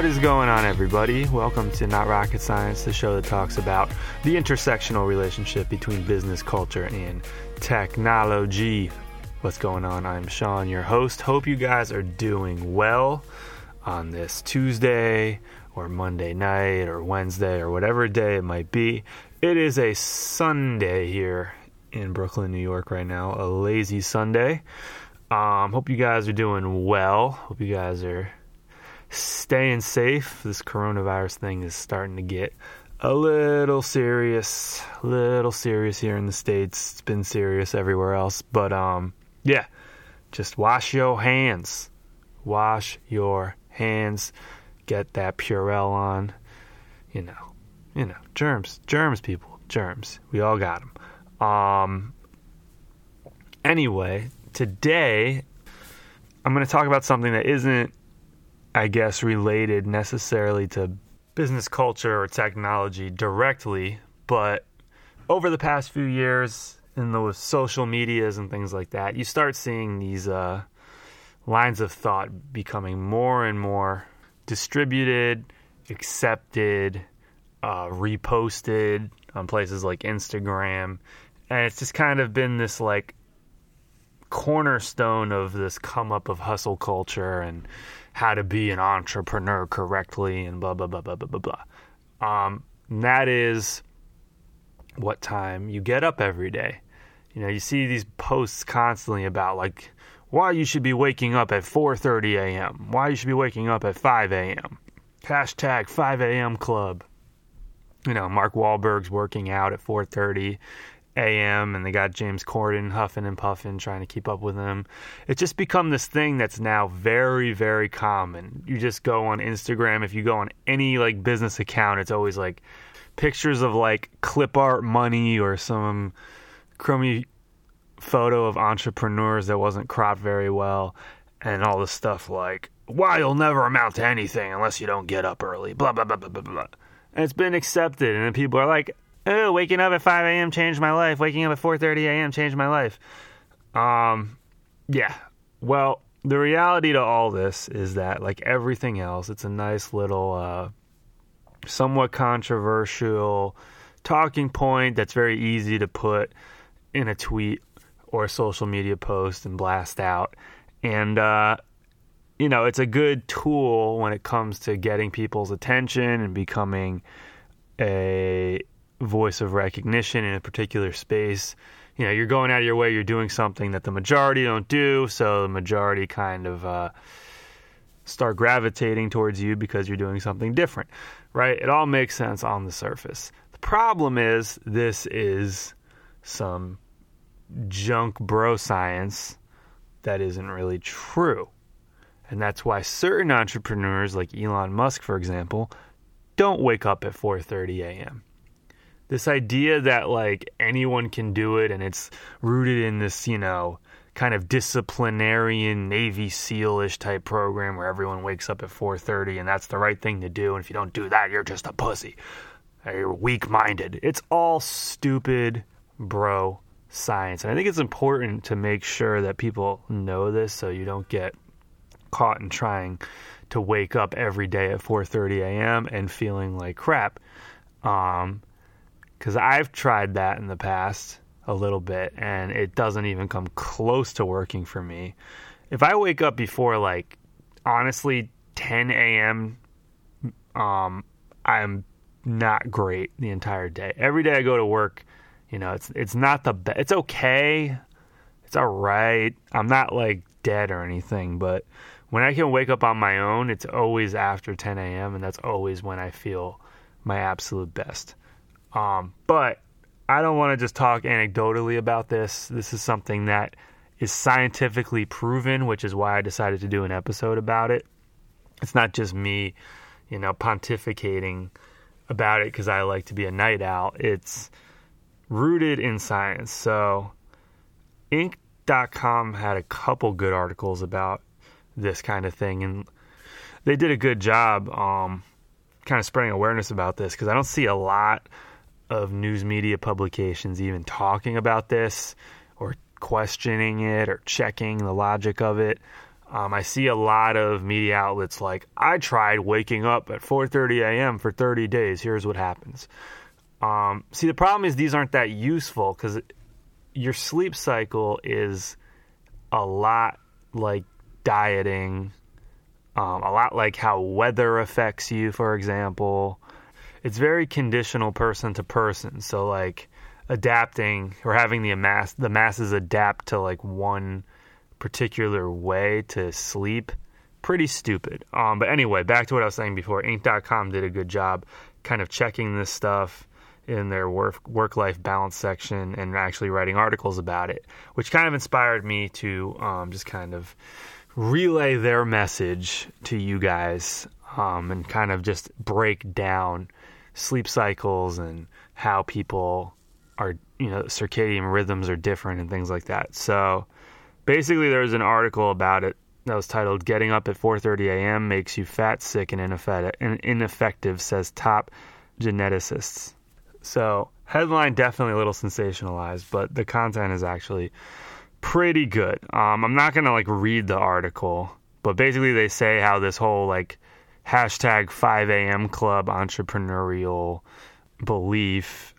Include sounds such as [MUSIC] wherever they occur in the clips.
What is going on, everybody? Welcome to Not Rocket Science, the show that talks about the intersectional relationship between business culture and technology. What's going on? I'm Sean, your host. Hope you guys are doing well on this Tuesday or Monday night or Wednesday or whatever day it might be. It is a Sunday here in Brooklyn, New York, right now. A lazy Sunday. Um, hope you guys are doing well. Hope you guys are staying safe. This coronavirus thing is starting to get a little serious, a little serious here in the states. It's been serious everywhere else, but um, yeah, just wash your hands. Wash your hands. Get that Purell on. You know, you know, germs, germs, people, germs. We all got them. Um. Anyway, today I'm going to talk about something that isn't I guess, related necessarily to business culture or technology directly, but over the past few years in the social medias and things like that, you start seeing these uh, lines of thought becoming more and more distributed, accepted, uh, reposted on places like Instagram. And it's just kind of been this like cornerstone of this come up of hustle culture and how to be an entrepreneur correctly and blah blah blah blah blah blah blah. Um, that is what time you get up every day. You know, you see these posts constantly about like why you should be waking up at 4:30 a.m. Why you should be waking up at 5 a.m. Hashtag 5 a.m. club. You know, Mark Wahlberg's working out at 4:30 a.m. and they got James Corden huffing and puffing, trying to keep up with him. It's just become this thing that's now very, very common. You just go on Instagram. If you go on any like business account, it's always like pictures of like clip art money or some crummy photo of entrepreneurs that wasn't cropped very well, and all this stuff like why you'll never amount to anything unless you don't get up early. Blah blah blah blah blah blah. And it's been accepted, and people are like, oh, waking up at 5 a.m. changed my life. Waking up at 4:30 a.m. changed my life. Um, yeah. Well, the reality to all this is that, like everything else, it's a nice little, uh, somewhat controversial talking point that's very easy to put in a tweet or a social media post and blast out. And, uh, you know, it's a good tool when it comes to getting people's attention and becoming a voice of recognition in a particular space. You know, you're going out of your way, you're doing something that the majority don't do, so the majority kind of uh, start gravitating towards you because you're doing something different, right? It all makes sense on the surface. The problem is, this is some junk bro science that isn't really true. And that's why certain entrepreneurs like Elon Musk for example don't wake up at 4:30 a.m this idea that like anyone can do it and it's rooted in this, you know, kind of disciplinarian Navy SEAL-ish type program where everyone wakes up at 4:30 and that's the right thing to do and if you don't do that you're just a pussy. You're weak-minded. It's all stupid bro science. And I think it's important to make sure that people know this so you don't get caught in trying to wake up every day at 4:30 a.m. and feeling like crap. Um, because I've tried that in the past a little bit and it doesn't even come close to working for me. If I wake up before like honestly 10 a.m., um, I'm not great the entire day. Every day I go to work, you know, it's it's not the best. It's okay. It's all right. I'm not like dead or anything, but when I can wake up on my own, it's always after 10 a.m. and that's always when I feel my absolute best. Um, but I don't want to just talk anecdotally about this. This is something that is scientifically proven, which is why I decided to do an episode about it. It's not just me, you know, pontificating about it because I like to be a night owl. It's rooted in science. So, Inc.com had a couple good articles about this kind of thing, and they did a good job um, kind of spreading awareness about this because I don't see a lot of news media publications even talking about this or questioning it or checking the logic of it. Um, I see a lot of media outlets like I tried waking up at 4:30 a.m. for 30 days. Here's what happens. Um, see, the problem is these aren't that useful because your sleep cycle is a lot like dieting, um, a lot like how weather affects you, for example. It's very conditional person to person. So, like, adapting or having the mass the masses adapt to like one particular way to sleep pretty stupid um, but anyway back to what i was saying before inc.com did a good job kind of checking this stuff in their work work life balance section and actually writing articles about it which kind of inspired me to um, just kind of relay their message to you guys um, and kind of just break down sleep cycles and how people are you know circadian rhythms are different and things like that. So basically, there was an article about it that was titled "Getting Up at 4:30 a.m. Makes You Fat, Sick, and Ineffective," says top geneticists. So headline definitely a little sensationalized, but the content is actually pretty good. Um, I'm not gonna like read the article, but basically they say how this whole like hashtag 5 a.m. club entrepreneurial belief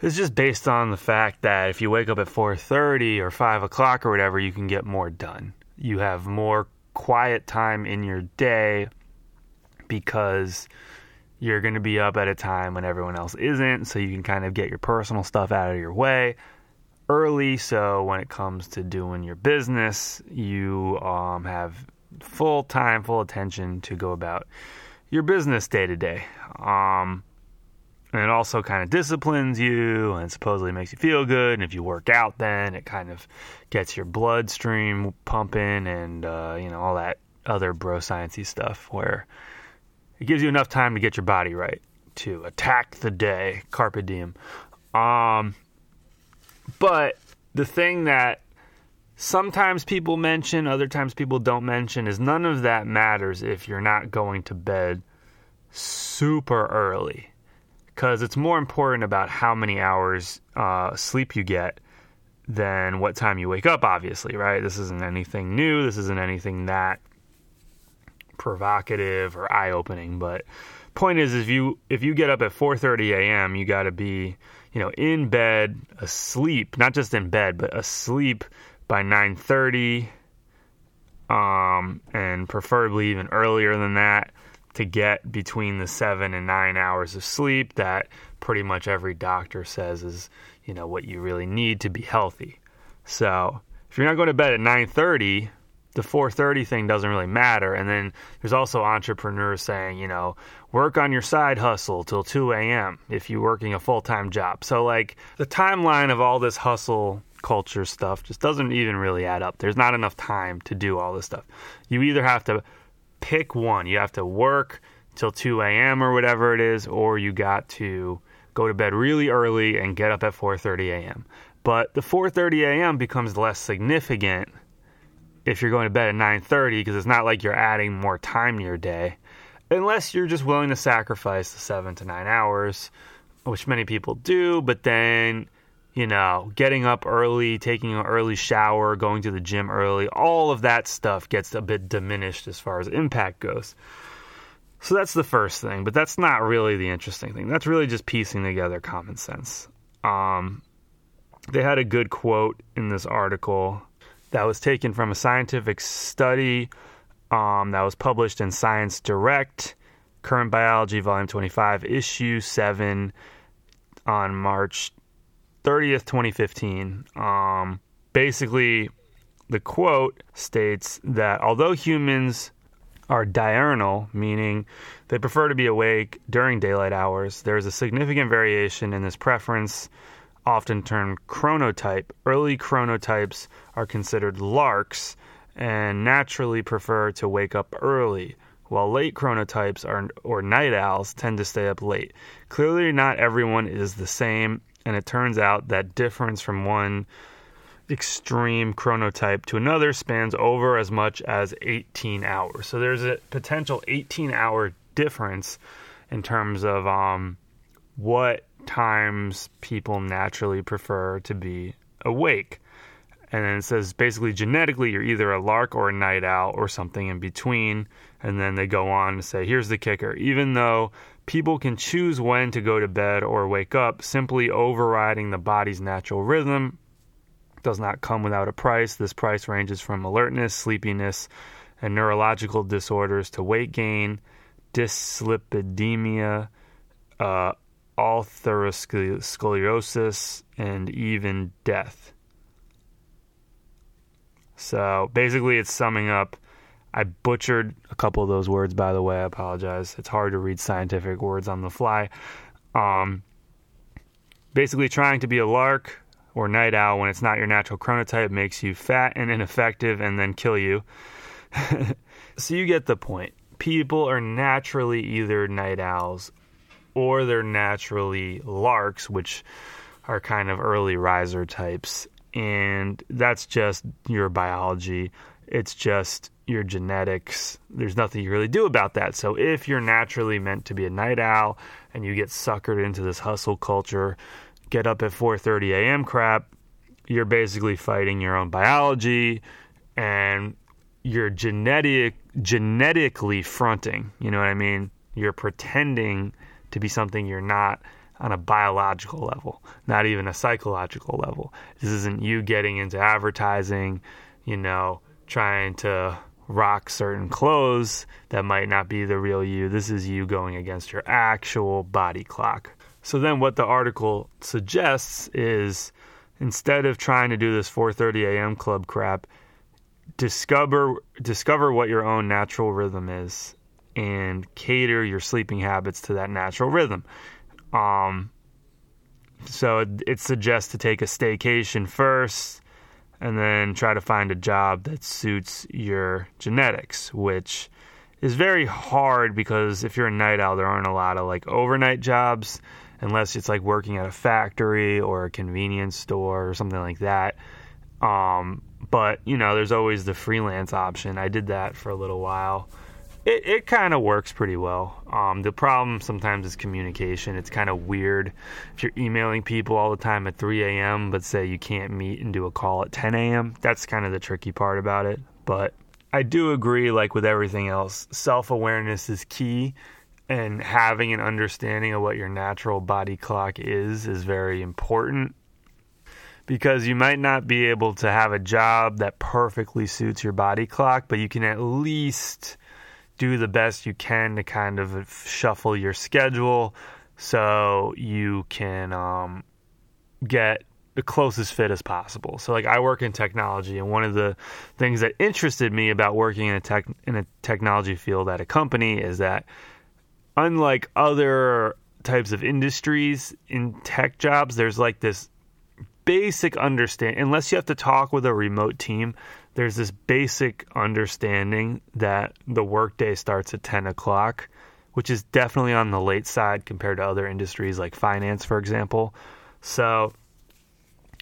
is just based on the fact that if you wake up at 4:30 or 5 o'clock or whatever, you can get more done. You have more quiet time in your day because you're going to be up at a time when everyone else isn't, so you can kind of get your personal stuff out of your way early. So when it comes to doing your business, you um, have full time, full attention to go about your business day to day. Um, and it also kind of disciplines you and supposedly makes you feel good. And if you work out, then it kind of gets your bloodstream pumping and, uh, you know, all that other bro sciencey stuff where it gives you enough time to get your body right to attack the day. Carpe diem. Um, but the thing that sometimes people mention, other times people don't mention, is none of that matters if you're not going to bed super early because it's more important about how many hours uh, sleep you get than what time you wake up. Obviously, right? This isn't anything new. This isn't anything that provocative or eye-opening. But point is, if you if you get up at 4:30 a.m., you got to be you know in bed, asleep, not just in bed, but asleep by 9:30, um, and preferably even earlier than that to get between the seven and nine hours of sleep that pretty much every doctor says is you know what you really need to be healthy. So if you're not going to bed at 9.30 the 4.30 thing doesn't really matter. And then there's also entrepreneurs saying you know work on your side hustle till 2 a.m if you're working a full-time job. So like the timeline of all this hustle culture stuff just doesn't even really add up there's not enough time to do all this stuff you either have to pick one. You have to work till 2 a.m. or whatever it is, or you got to go to bed really early and get up at 4:30 a.m. But the 4:30 a.m. becomes less significant if you're going to bed at 9:30 because it's not like you're adding more time to your day, unless you're just willing to sacrifice the seven to nine hours, which many people do. But then you know, getting up early, taking an early shower, going to the gym early, all of that stuff gets a bit diminished as far as impact goes. So that's the first thing, but that's not really the interesting thing. That's really just piecing together common sense. Um, they had a good quote in this article that was taken from a scientific study um, that was published in Science Direct, Current Biology, Volume 25, Issue 7, on March 30th, 2015. Um, basically, the quote states that although humans are diurnal, meaning they prefer to be awake during daylight hours, there is a significant variation in this preference often termed chronotype. Early chronotypes are considered larks and naturally prefer to wake up early, while late chronotypes are, or night owls tend to stay up late. Clearly, not everyone is the same, and it turns out that difference from one extreme chronotype to another spans over as much as 18 hours. So there's a potential 18 hour difference in terms of um, what times people naturally prefer to be awake. And then it says basically genetically you're either a lark or a night owl or something in between. And then they go on to say, here's the kicker. Even though people can choose when to go to bed or wake up, simply overriding the body's natural rhythm does not come without a price. This price ranges from alertness, sleepiness, and neurological disorders to weight gain, dyslipidemia, uh, atherosclerosis, and even death. So basically, it's summing up. I butchered a couple of those words, by the way. I apologize. It's hard to read scientific words on the fly. Um, basically, trying to be a lark or night owl when it's not your natural chronotype makes you fat and ineffective and then kill you. [LAUGHS] so you get the point. People are naturally either night owls or they're naturally larks, which are kind of early riser types. And that's just your biology. It's just your genetics. There's nothing you really do about that. So if you're naturally meant to be a night owl and you get suckered into this hustle culture, get up at 4:30 a.m. crap, you're basically fighting your own biology and you're genetic genetically fronting, you know what I mean? You're pretending to be something you're not on a biological level, not even a psychological level. This isn't you getting into advertising, you know, trying to rock certain clothes that might not be the real you. This is you going against your actual body clock. So then what the article suggests is instead of trying to do this 4:30 a.m. club crap, discover discover what your own natural rhythm is and cater your sleeping habits to that natural rhythm. Um, so it, it suggests to take a staycation first and then try to find a job that suits your genetics, which is very hard because if you're a night owl, there aren't a lot of like overnight jobs unless it's like working at a factory or a convenience store or something like that. Um, but you know, there's always the freelance option. I did that for a little while. It, it kind of works pretty well. Um, the problem sometimes is communication. It's kind of weird if you're emailing people all the time at 3 a.m., but say you can't meet and do a call at 10 a.m. That's kind of the tricky part about it. But I do agree, like with everything else, self awareness is key and having an understanding of what your natural body clock is is very important because you might not be able to have a job that perfectly suits your body clock, but you can at least do the best you can to kind of shuffle your schedule so you can um, get the closest fit as possible. So like I work in technology and one of the things that interested me about working in a tech in a technology field at a company is that unlike other types of industries in tech jobs, there's like this basic understand unless you have to talk with a remote team there's this basic understanding that the workday starts at 10 o'clock which is definitely on the late side compared to other industries like finance for example so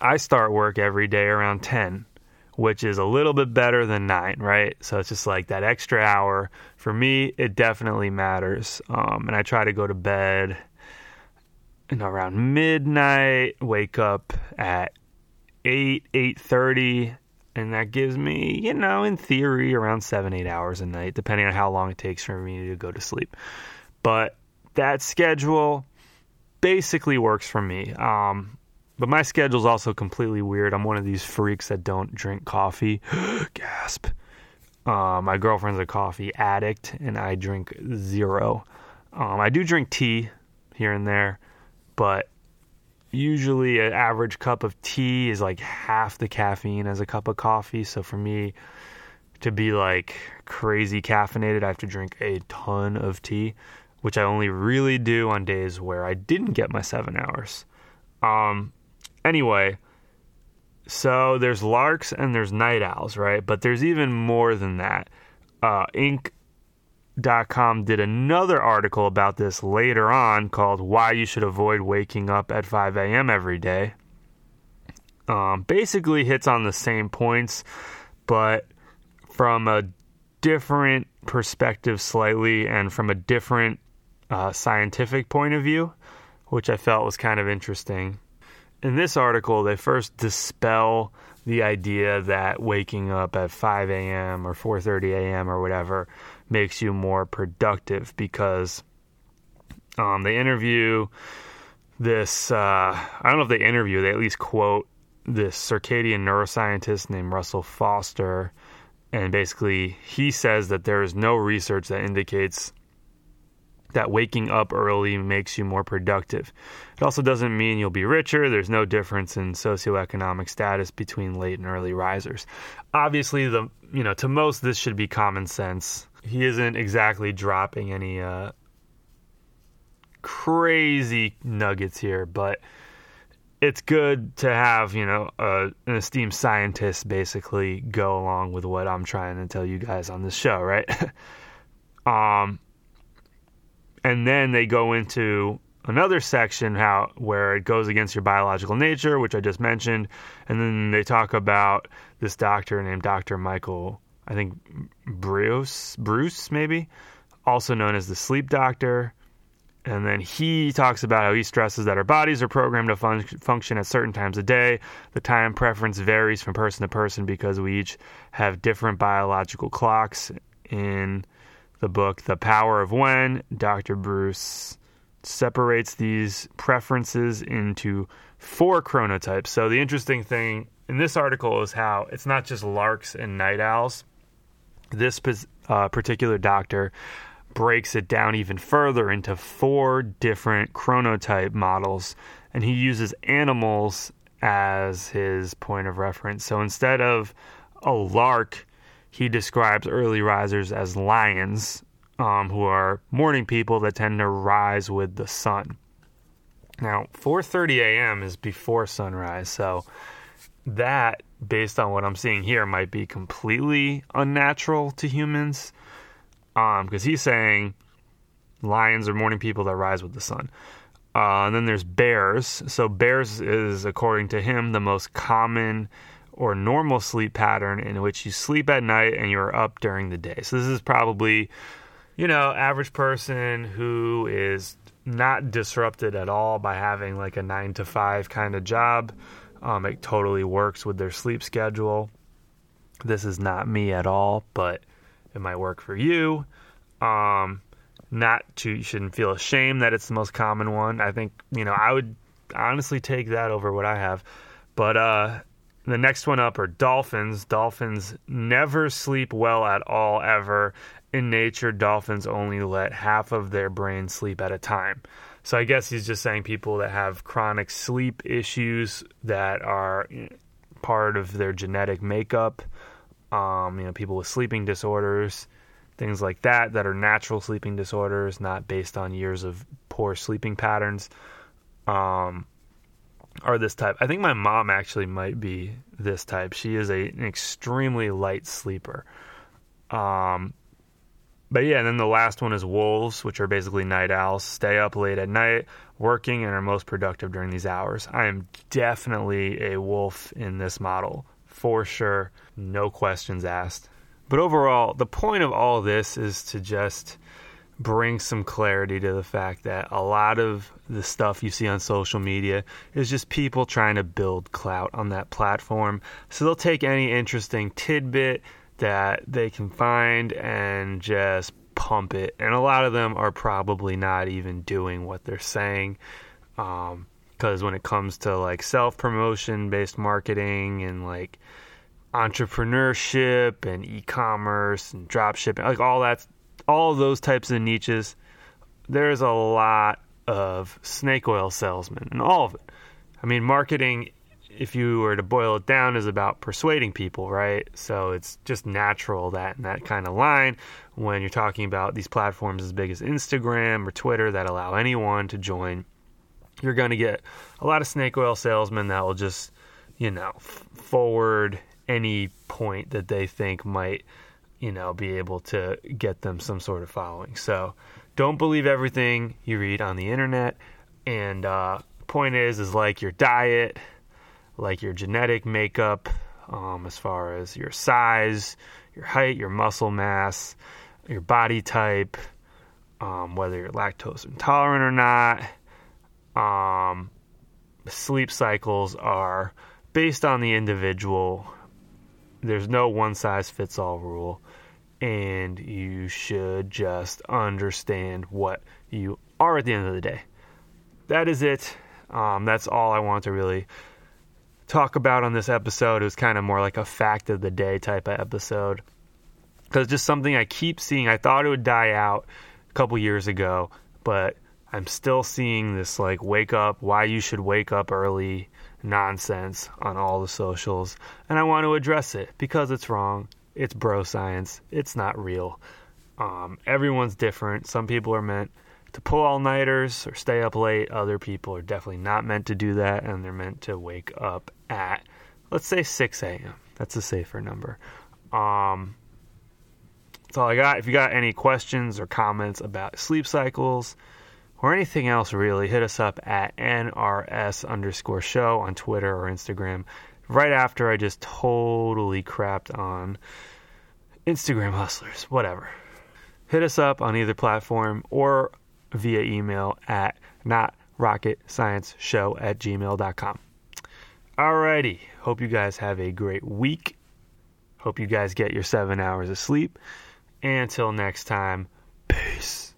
i start work every day around 10 which is a little bit better than nine, right? So it's just like that extra hour. For me, it definitely matters. Um, and I try to go to bed you know, around midnight, wake up at 8, 8.30, and that gives me, you know, in theory, around 7, 8 hours a night, depending on how long it takes for me to go to sleep. But that schedule basically works for me. Um, but my schedule's also completely weird. I'm one of these freaks that don't drink coffee. [GASPS] Gasp. Uh, my girlfriend's a coffee addict, and I drink zero. Um, I do drink tea here and there, but usually an average cup of tea is like half the caffeine as a cup of coffee. So for me to be like crazy caffeinated, I have to drink a ton of tea, which I only really do on days where I didn't get my seven hours. Um, Anyway, so there's larks and there's night owls, right? But there's even more than that. Uh, Inc.com did another article about this later on called Why You Should Avoid Waking Up at 5 a.m. Every Day. Um, basically hits on the same points, but from a different perspective, slightly, and from a different uh, scientific point of view, which I felt was kind of interesting in this article, they first dispel the idea that waking up at 5 a.m. or 4:30 a.m. or whatever makes you more productive because um, they interview this. Uh, I don't know if they interview; they at least quote this circadian neuroscientist named Russell Foster, and basically he says that there is no research that indicates that waking up early makes you more productive. It also doesn't mean you'll be richer. There's no difference in socioeconomic status between late and early risers. Obviously, the you know to most this should be common sense. He isn't exactly dropping any uh, crazy nuggets here, but it's good to have you know uh, an esteemed scientist basically go along with what I'm trying to tell you guys on this show, right? [LAUGHS] um, and then they go into another section how where it goes against your biological nature, which I just mentioned, and then they talk about this doctor named Dr. Michael, I think Breus, Breus maybe, also known as the sleep doctor. And then he talks about how he stresses that our bodies are programmed to fun- function at certain times of day. The time preference varies from person to person because we each have different biological clocks. In the book, The Power of When, Dr. Breus separates these preferences into four chronotypes. So the interesting thing in this article is how it's not just larks and night owls. This uh, particular doctor breaks it down even further into four different chronotype models, and he uses animals as his point of reference. So instead of a lark, he describes early risers as lions, um, who are morning people that tend to rise with the sun. Now, 4:30 a.m. is before sunrise, so that, based on what I'm seeing here, might be completely unnatural to humans. Um, because he's saying lions are morning people that rise with the sun. Uh, and then there's bears. So bears is, according to him, the most common or normal sleep pattern in which you sleep at night and you're up during the day. So this is probably you know, average person who is not disrupted at all by having like a nine to five kind of job. Um, it totally works with their sleep schedule. This is not me at all, but it might work for you. Um, not to, you shouldn't feel ashamed that it's the most common one. I think, you know, I would honestly take that over what I have. But, uh, the next one up are dolphins. Dolphins never sleep well at all, ever in nature, dolphins only let half of their brain sleep at a time. So I guess he's just saying people that have chronic sleep issues that are part of their genetic makeup, um, you know, people with sleeping disorders, things like that, that are natural sleeping disorders, not based on years of poor sleeping patterns, um, are this type. I think my mom actually might be this type. She is a, an extremely light sleeper. Um, but yeah, and then the last one is wolves, which are basically night owls. Stay up late at night, working, and are most productive during these hours. I am definitely a wolf in this model, for sure. No questions asked. But overall, the point of all this is to just bring some clarity to the fact that a lot of the stuff you see on social media is just people trying to build clout on that platform. So they'll take any interesting tidbit that they can find and just pump it. And a lot of them are probably not even doing what they're saying. Um, because when it comes to like self promotion based marketing and like entrepreneurship and e-commerce and drop shipping like all that all those types of niches there's a lot of snake oil salesmen and all of it i mean marketing if you were to boil it down, is about persuading people, right? So it's just natural that in that kind of line when you're talking about these platforms as big as Instagram or Twitter that allow anyone to join you're going to get a lot of snake oil salesmen that will just, you know, f- forward any point that they think might, you know, be able to get them some sort of following. So don't believe everything you read on the internet. And uh, point is, is like your diet, like your genetic makeup, um, as far as your size, your height, your muscle mass, your body type, um, whether you're lactose intolerant or not. Um, sleep cycles are based on the individual. There's no one size fits all rule. And you should just understand what you are at the end of the day. That is it. Um, that's all I want to really talk about on this episode. It was kind of more like a fact of the day type of episode. Because just something I keep seeing. I thought it would die out a couple years ago, but I'm still seeing this like wake up, why you should wake up early nonsense on all the socials. And I want to address it because it's wrong. It's bro science. It's not real. Um, everyone's different. Some people are meant to pull all nighters or stay up late. Other people are definitely not meant to do that, and they're meant to wake up at, let's say, 6 a.m. That's a safer number. Um, that's all I got. If you got any questions or comments about sleep cycles or anything else, really, hit us up at NRS underscore show on Twitter or Instagram. Right after I just totally crapped on Instagram hustlers, whatever. Hit us up on either platform or via email at notrocketscienceshow at gmail.com. Alrighty. Hope you guys have a great week. Hope you guys get your seven hours of sleep. Until next time, peace.